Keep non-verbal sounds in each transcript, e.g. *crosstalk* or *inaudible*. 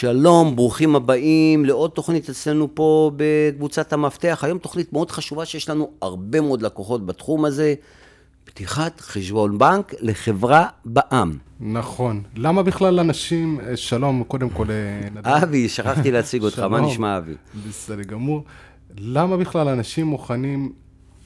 שלום, ברוכים הבאים לעוד תוכנית אצלנו פה בקבוצת המפתח. היום תוכנית מאוד חשובה שיש לנו הרבה מאוד לקוחות בתחום הזה, פתיחת חשבון בנק לחברה בע"מ. נכון. למה בכלל אנשים, אה, שלום, קודם כל... אה. אבי, שכחתי *laughs* להציג אותך, מה. נשמע אבי? בסדר גמור. למה בכלל אנשים מוכנים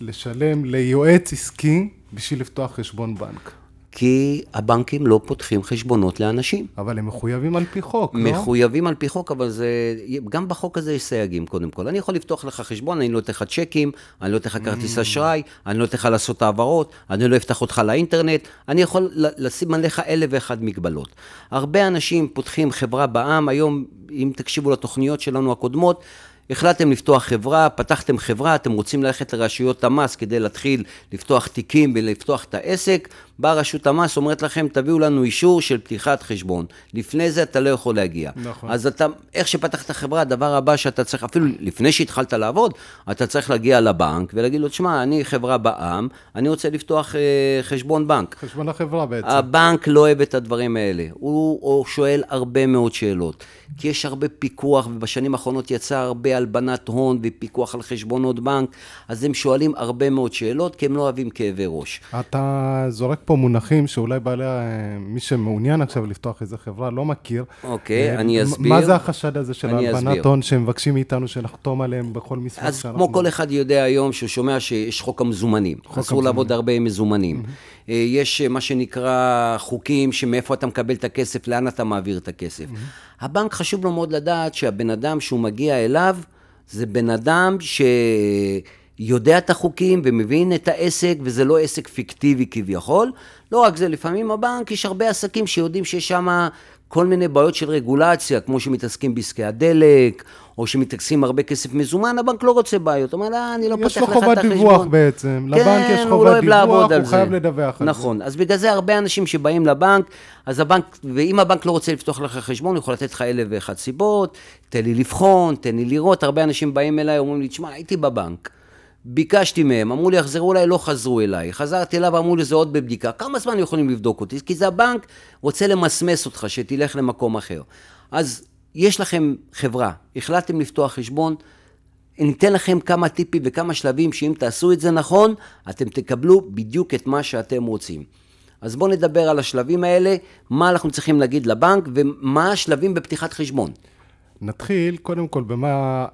לשלם ליועץ עסקי בשביל לפתוח חשבון בנק? כי הבנקים לא פותחים חשבונות לאנשים. אבל הם מחויבים על פי חוק, לא? מחויבים על פי חוק, אבל זה, גם בחוק הזה יש סייגים, קודם כל. אני יכול לפתוח לך חשבון, אני לא אתן לך צ'קים, אני לא אתן לך כרטיס אשראי, אני לא אתן לך לעשות העברות, אני לא אפתח אותך לאינטרנט, אני יכול לשים עליך אלף ואחד מגבלות. הרבה אנשים פותחים חברה בע"מ, היום, אם תקשיבו לתוכניות שלנו הקודמות, החלטתם לפתוח חברה, פתחתם חברה, אתם רוצים ללכת לרשויות המס כדי להתחיל לפתוח תיקים ולפתוח את העסק, באה רשות המס, אומרת לכם, תביאו לנו אישור של פתיחת חשבון. לפני זה אתה לא יכול להגיע. נכון. אז אתה, איך שפתחת חברה, הדבר הבא שאתה צריך, אפילו לפני שהתחלת לעבוד, אתה צריך להגיע לבנק ולהגיד לו, תשמע, אני חברה בע"מ, אני רוצה לפתוח אה, חשבון בנק. חשבון החברה בעצם. הבנק לא אוהב את הדברים האלה. הוא, הוא שואל הרבה מאוד שאלות. כי יש הרבה פיקוח, ובשנים האחרונות יצא הרבה הלבנת הון ופיקוח על חשבונות בנק, אז הם שואלים הרבה מאוד שאלות, כי הם לא אוהבים כאבי ראש. אתה זורק פה מונחים שאולי בעלי, ה- מי שמעוניין עכשיו לפתוח איזה חברה לא מכיר. אוקיי, אה, אני אסביר. מה זה החשד הזה של הלבנת הון שהם מבקשים מאיתנו שנחתום עליהם בכל מסמך אז שאנחנו... כמו כל אחד יודע היום, שהוא שומע שיש חוק המזומנים. אסור המזומנים. לעבוד הרבה עם מזומנים. אה, יש אה, מה שנקרא חוקים שמאיפה אתה מקבל את הכסף, לאן אתה מעביר את הכסף. הבנק חשוב לו מאוד לדעת שהבן אדם שהוא מגיע אליו, זה בן אדם שיודע את החוקים ומבין את העסק, וזה לא עסק פיקטיבי כביכול. לא רק זה, לפעמים הבנק, יש הרבה עסקים שיודעים שיש שם כל מיני בעיות של רגולציה, כמו שמתעסקים בעסקי הדלק, או שמתעסקים הרבה כסף מזומן, הבנק לא רוצה בעיות. הוא אומר, לא, אני לא פותח יש לך לו את חובת החשבון. דיווח בעצם. לבנק יש כן, חובת לא דיווח, הוא. חייב לדווח על זה. נכון, אז בגלל זה הרבה אנשים שבאים לבנק, אז הבנק, ואם הבנק לא רוצה לפתוח לך חשבון, הוא יכול לתת לך אלף ואחת סיבות, תן לי לבחון, תן לי לראות, הרבה אנשים באים אליי, אומרים לי, תשמע, הייתי בבנק, ביקשתי מהם, אמרו לי, יחזרו אליי, לא חזרו אליי. חזרתי אליו, אמרו לי, זה עוד בבדיקה. כמה זמן יכולים לבדוק אותי? כי זה הבנק רוצה למסמס אותך, שתלך למקום אחר. אז יש לכם חברה, החלטתם לפתוח חשבון, ניתן לכם כמה טיפים וכמה שלבים שאם תעשו את זה נכון, אתם תקבלו בדיוק את מה שאתם רוצים. אז בואו נדבר על השלבים האלה, מה אנחנו צריכים להגיד לבנק ומה השלבים בפתיחת חשבון. נתחיל קודם כל במה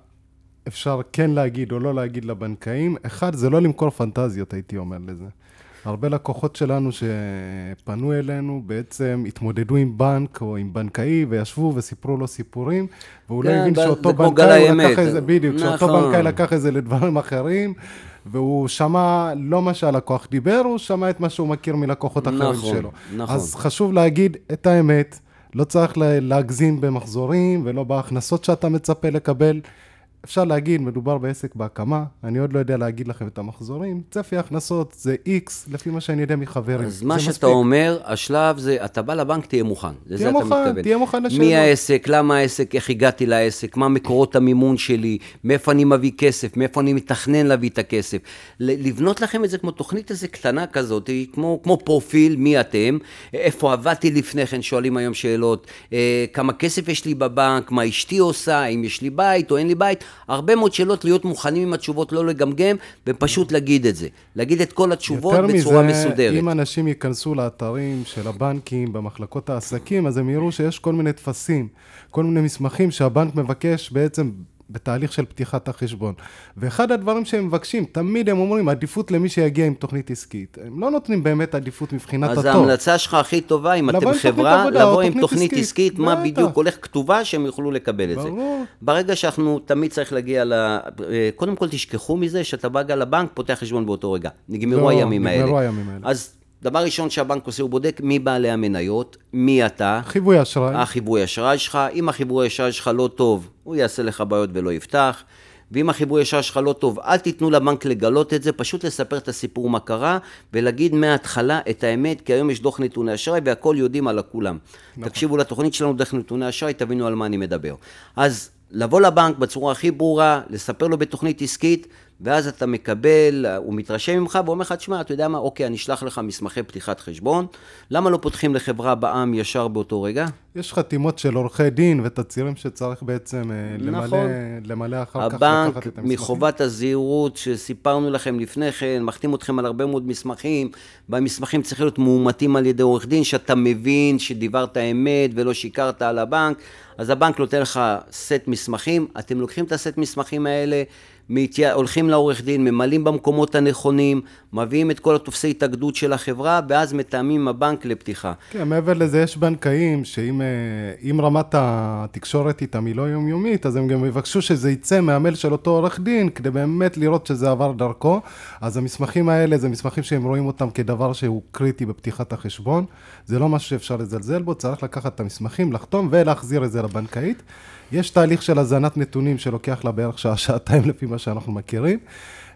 אפשר כן להגיד או לא להגיד לבנקאים. אחד, זה לא למכור פנטזיות, הייתי אומר לזה. הרבה לקוחות שלנו שפנו אלינו בעצם התמודדו עם בנק או עם בנקאי וישבו וסיפרו לו סיפורים והוא לא כן, הבין שאותו כמו בנקאי לקח. את זה, בדיוק, שאותו נכון. בנקאי לקח את זה לדברים אחרים והוא שמע לא מה שהלקוח דיבר, הוא שמע את מה שהוא מכיר מלקוחות אחרים נכון, שלו. נכון. אז חשוב להגיד את האמת, לא צריך לה- להגזים במחזורים ולא בהכנסות שאתה מצפה לקבל. אפשר להגיד, מדובר בעסק בהקמה, אני עוד לא יודע להגיד לכם את המחזורים, צפי ההכנסות זה X, לפי מה שאני יודע מחברים. אז מה שאתה מספיק. אומר, השלב זה, אתה בא לבנק, תהיה מוכן. לזה תהיה אתה מוכן, מתכוון. תהיה מוכן לשאלות. מי העסק, למה העסק, איך הגעתי לעסק, מה מקורות המימון שלי, מאיפה אני מביא כסף, מאיפה אני מתכנן להביא את הכסף. לבנות לכם את זה כמו תוכנית איזה קטנה כזאת, כמו, כמו פרופיל, מי אתם, איפה עבדתי לפני כן, שואלים היום שאלות, אה, כמה כסף יש לי בבנק, מה אשתי עושה, האם יש לי בית או אין לי בית, הרבה מאוד שאלות להיות מוכנים עם התשובות, לא לגמגם, ופשוט להגיד את זה. להגיד את כל התשובות בצורה מזה, מסודרת. אם אנשים ייכנסו לאתרים של הבנקים, במחלקות העסקים, אז הם יראו שיש כל מיני טפסים, כל מיני מסמכים שהבנק מבקש בעצם בתהליך של פתיחת החשבון. ואחד הדברים שהם מבקשים, תמיד הם אומרים, עדיפות למי שיגיע עם תוכנית עסקית. הם לא נותנים באמת עדיפות מבחינת אז התור. ההמלצה שלך הכי טובה, אם אתם חברה, לבוא עם תוכנית עסקית. עסקית, מה. בדיוק הולך כתובה, שהם יוכלו לקבל את זה. ברור. ברגע שאנחנו, תמיד צריך להגיע ל... אה, קודם כל תשכחו מזה שאתה בא גם לבנק, פותח חשבון באותו רגע. נגמרו לא, הימים האלה. נגמרו הימים האלה. אז דבר ראשון שהבנק עושה, הוא בודק מי בעלי המניות, מי אתה, חיווי אשראי. החיווי אשראי שלך, אם החיווי אשראי שלך לא טוב, הוא יעשה לך בעיות ולא יפתח. ואם החיווי אשראי שלך לא טוב, אל תיתנו לבנק לגלות את זה, פשוט לספר את הסיפור מה קרה, ולהגיד מההתחלה את האמת, כי היום יש דוח נתוני אשראי והכל יודעים על הכולם. נכון. תקשיבו לתוכנית שלנו דרך נתוני אשראי, תבינו על מה אני מדבר. אז לבוא לבנק בצורה הכי ברורה, לספר לו בתוכנית עסקית, ואז אתה מקבל, הוא מתרשם ממך ואומר לך, תשמע, אתה יודע מה, אוקיי, אני אשלח לך מסמכי פתיחת חשבון, למה לא פותחים לחברה בע"מ ישר באותו רגע? יש חתימות של עורכי דין ותצהירים שצריך בעצם אה, למלא, נכון. למלא אחר כך, הבנק, לקחת את המסמכים. מחובת הזהירות שסיפרנו לכם לפני כן, מחתים אתכם על הרבה מאוד מסמכים, והמסמכים צריכים להיות מאומתים על ידי עורך דין, שאתה מבין שדיברת אמת ולא שיקרת על הבנק, אז הבנק נותן לך סט מסמכים, אתם לוקחים את הסט מסמכים האלה, מתיה... הולכים לעורך דין, ממלאים במקומות הנכונים, מביאים את כל הטופסי התאגדות של החברה, ואז מתאמים הבנק לפתיחה. כן, מעבר לזה יש בנקאים שאם אה, רמת התקשורת איתם היא לא יומיומית, אז הם גם יבקשו שזה יצא מהמייל של אותו עורך דין, כדי באמת לראות שזה עבר דרכו. אז המסמכים האלה זה מסמכים שהם רואים אותם כדבר שהוא קריטי בפתיחת החשבון. זה לא משהו שאפשר לזלזל בו, צריך לקחת את המסמכים, לחתום ולהחזיר את זה לבנקאית. יש תהליך של הזנת נתונים שלוקח לה בערך שעה, שעתיים לפי מה שאנחנו מכירים,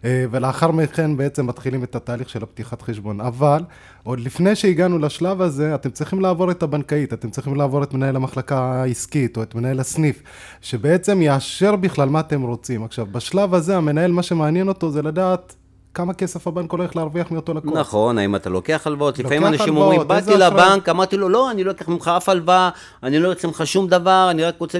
אה, ולאחר מכן בעצם מתחילים את התהליך של הפתיחת חשבון. אבל עוד לפני שהגענו לשלב הזה, אתם צריכים לעבור את הבנקאית, אתם צריכים לעבור את מנהל המחלקה העסקית או את מנהל הסניף, שבעצם יאשר בכלל מה אתם רוצים. עכשיו, בשלב הזה המנהל, מה שמעניין אותו זה לדעת כמה כסף הבנק הולך להרוויח מאותו לקוח. נכון, האם אתה לוקח הלוואות? לפעמים אנשים אומרים, איזה באתי אשראי?" לבנק, אמרתי לו, לא, אני לא אקח ממך אף הלוואה, אני לא ארצה ממך שום דבר, אני רק רוצה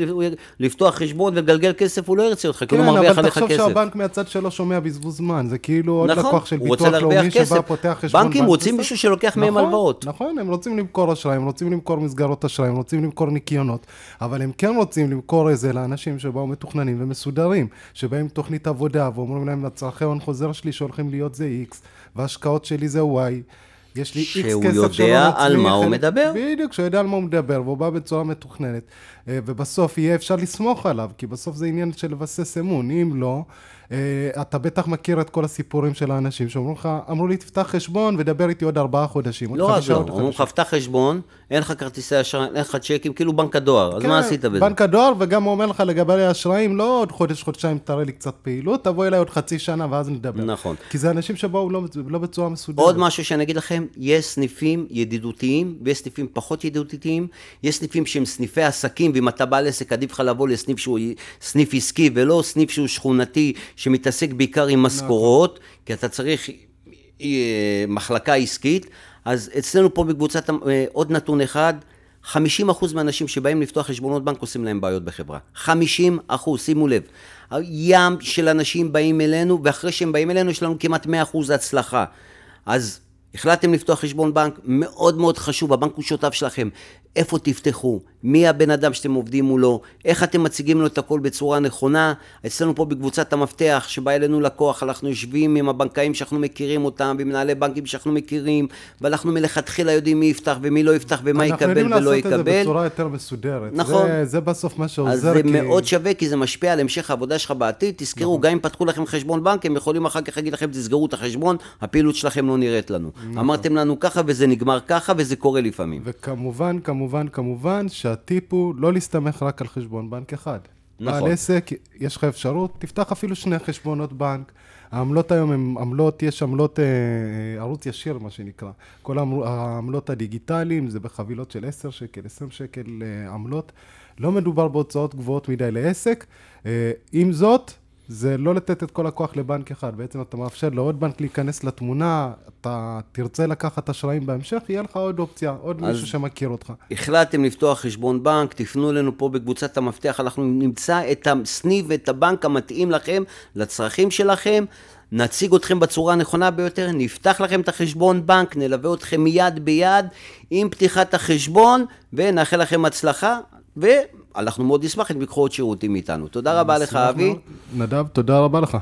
לפתוח חשבון ולגלגל כסף, הוא לא ירצה אותך, כי הוא כן, לא מרוויח אבל עליך תחשוב כסף. שהבנק מהצד שלו שומע בזבוז זמן, זה כאילו עוד נכון, לקוח של ביטוח לאומי שבא. פותח חשבון בנקים בנק רוצים. מישהו שלוקח מהם נכון, הלוואות. נכון, הם רוצים למכור אשראי, הם רוצים למכור מסגרות אשראי, הם רוצים למכור ניקיונות, אבל הם כן רוצים למכור את זה לאנשים שבאו מתוכננים ומסודרים, שבאים תוכנית עבודה ואומרים להם, הצרכי הון חוזר שלי שהולכים להיות זה X, וההשקעות שלי זה Y. יש לי שהוא כסף יודע שלא על מצמיח, מה הוא מדבר. בדיוק, שהוא יודע על מה הוא מדבר, והוא בא בצורה מתוכננת. אה, ובסוף יהיה אפשר לסמוך עליו, כי בסוף זה עניין של לבסס אמון. אם לא, אה, אתה בטח מכיר את כל הסיפורים של האנשים שאומרים לך, אמרו לי, תפתח חשבון ודבר איתי עוד ארבעה חודשים. לא רק לא, אומרים לך, חמישה." פתח חשבון, אין לך כרטיסי אשראי, אין לך צ'קים, כאילו בנק הדואר, אז כן, מה עשית בזה? בנק הדואר, וגם הוא אומר לך לגבי האשראים, לא עוד חודש, חודשיים, תראה לי קצת פעילות, תבוא אליי עוד חצי שנה ואז נדבר. נכון. כי זה אנשים שבאו לא, לא בצורה מסודרת. עוד משהו שאני אגיד לכם, יש סניפים ידידותיים ויש סניפים פחות ידידותיים, יש סניפים שהם סניפי עסקים, ואם אתה בעל עסק עדיף לך לבוא לסניף שהוא סניף עסקי ולא סניף שהוא שכונתי, שמתעסק בעיקר עם משכורות, כי אתה צריך אה, מחלקה עסקית, אז אצלנו פה בקבוצת, אה, עוד נתון אחד, 50% מהאנשים שבאים לפתוח חשבונות בנק עושים להם בעיות בחברה. 50%, שימו לב. ים של אנשים באים אלינו, ואחרי שהם באים אלינו יש לנו כמעט 100% הצלחה. אז החלטתם לפתוח חשבון בנק, מאוד מאוד חשוב, הבנק הוא שותף שלכם. איפה תפתחו? מי הבן אדם שאתם עובדים מולו? איך אתם מציגים לו את הכל בצורה נכונה? אצלנו פה בקבוצת המפתח, שבא אלינו לקוח, אנחנו יושבים עם הבנקאים שאנחנו מכירים אותם, ועם בנקים שאנחנו מכירים, ואנחנו מלכתחילה יודעים מי יפתח ומי לא יפתח ומה אנחנו יקבל יודעים ולא לעשות את זה יקבל. בצורה יותר מסודרת. נכון. זה, זה בסוף מה שעוזר. אז זה כי... מאוד שווה, כי זה משפיע על המשך העבודה שלך בעתיד. תזכרו, נכון. גם אם פתחו לכם חשבון בנק, הם יכולים אחר כך להגיד לכם, תסגרו את החשבון, הפעילות שלכם לא נראית לנו. נכון. אמרתם לנו ככה, וזה נגמר ככה, וזה קורה לפעמים. וכמובן, כמובן, כמובן, שהטיפ הוא לא להסתמך רק על חשבון בנק אחד. נכון. בעל עסק, יש לך אפשרות, תפתח אפילו שני חשבונות בנק. העמלות היום הן עמלות, יש עמלות אה, ערוץ ישיר, מה שנקרא. כל העמל- העמלות הדיגיטליים זה בחבילות של 10 שקל, 20 שקל אה, עמלות. לא מדובר בהוצאות גבוהות מדי לעסק. אה, עם זאת, זה לא לתת את כל הכוח לבנק אחד. בעצם אתה מאפשר לעוד בנק להיכנס לתמונה, אתה תרצה לקחת אשראים בהמשך, יהיה לך עוד אופציה, עוד מישהו שמכיר אותך. החלטתם לפתוח חשבון בנק, תפנו אלינו פה בקבוצת המפתח, אנחנו נמצא את הסניף ואת הבנק המתאים לכם, לצרכים שלכם, נציג אתכם בצורה הנכונה ביותר, נפתח לכם את החשבון בנק, נלווה אתכם מיד ביד עם פתיחת החשבון, ונאחל לכם הצלחה, ואנחנו מאוד נשמח אם תיקחו עוד שירותים מאיתנו. תודה רבה לך, אבי. נדב, תודה רבה לך.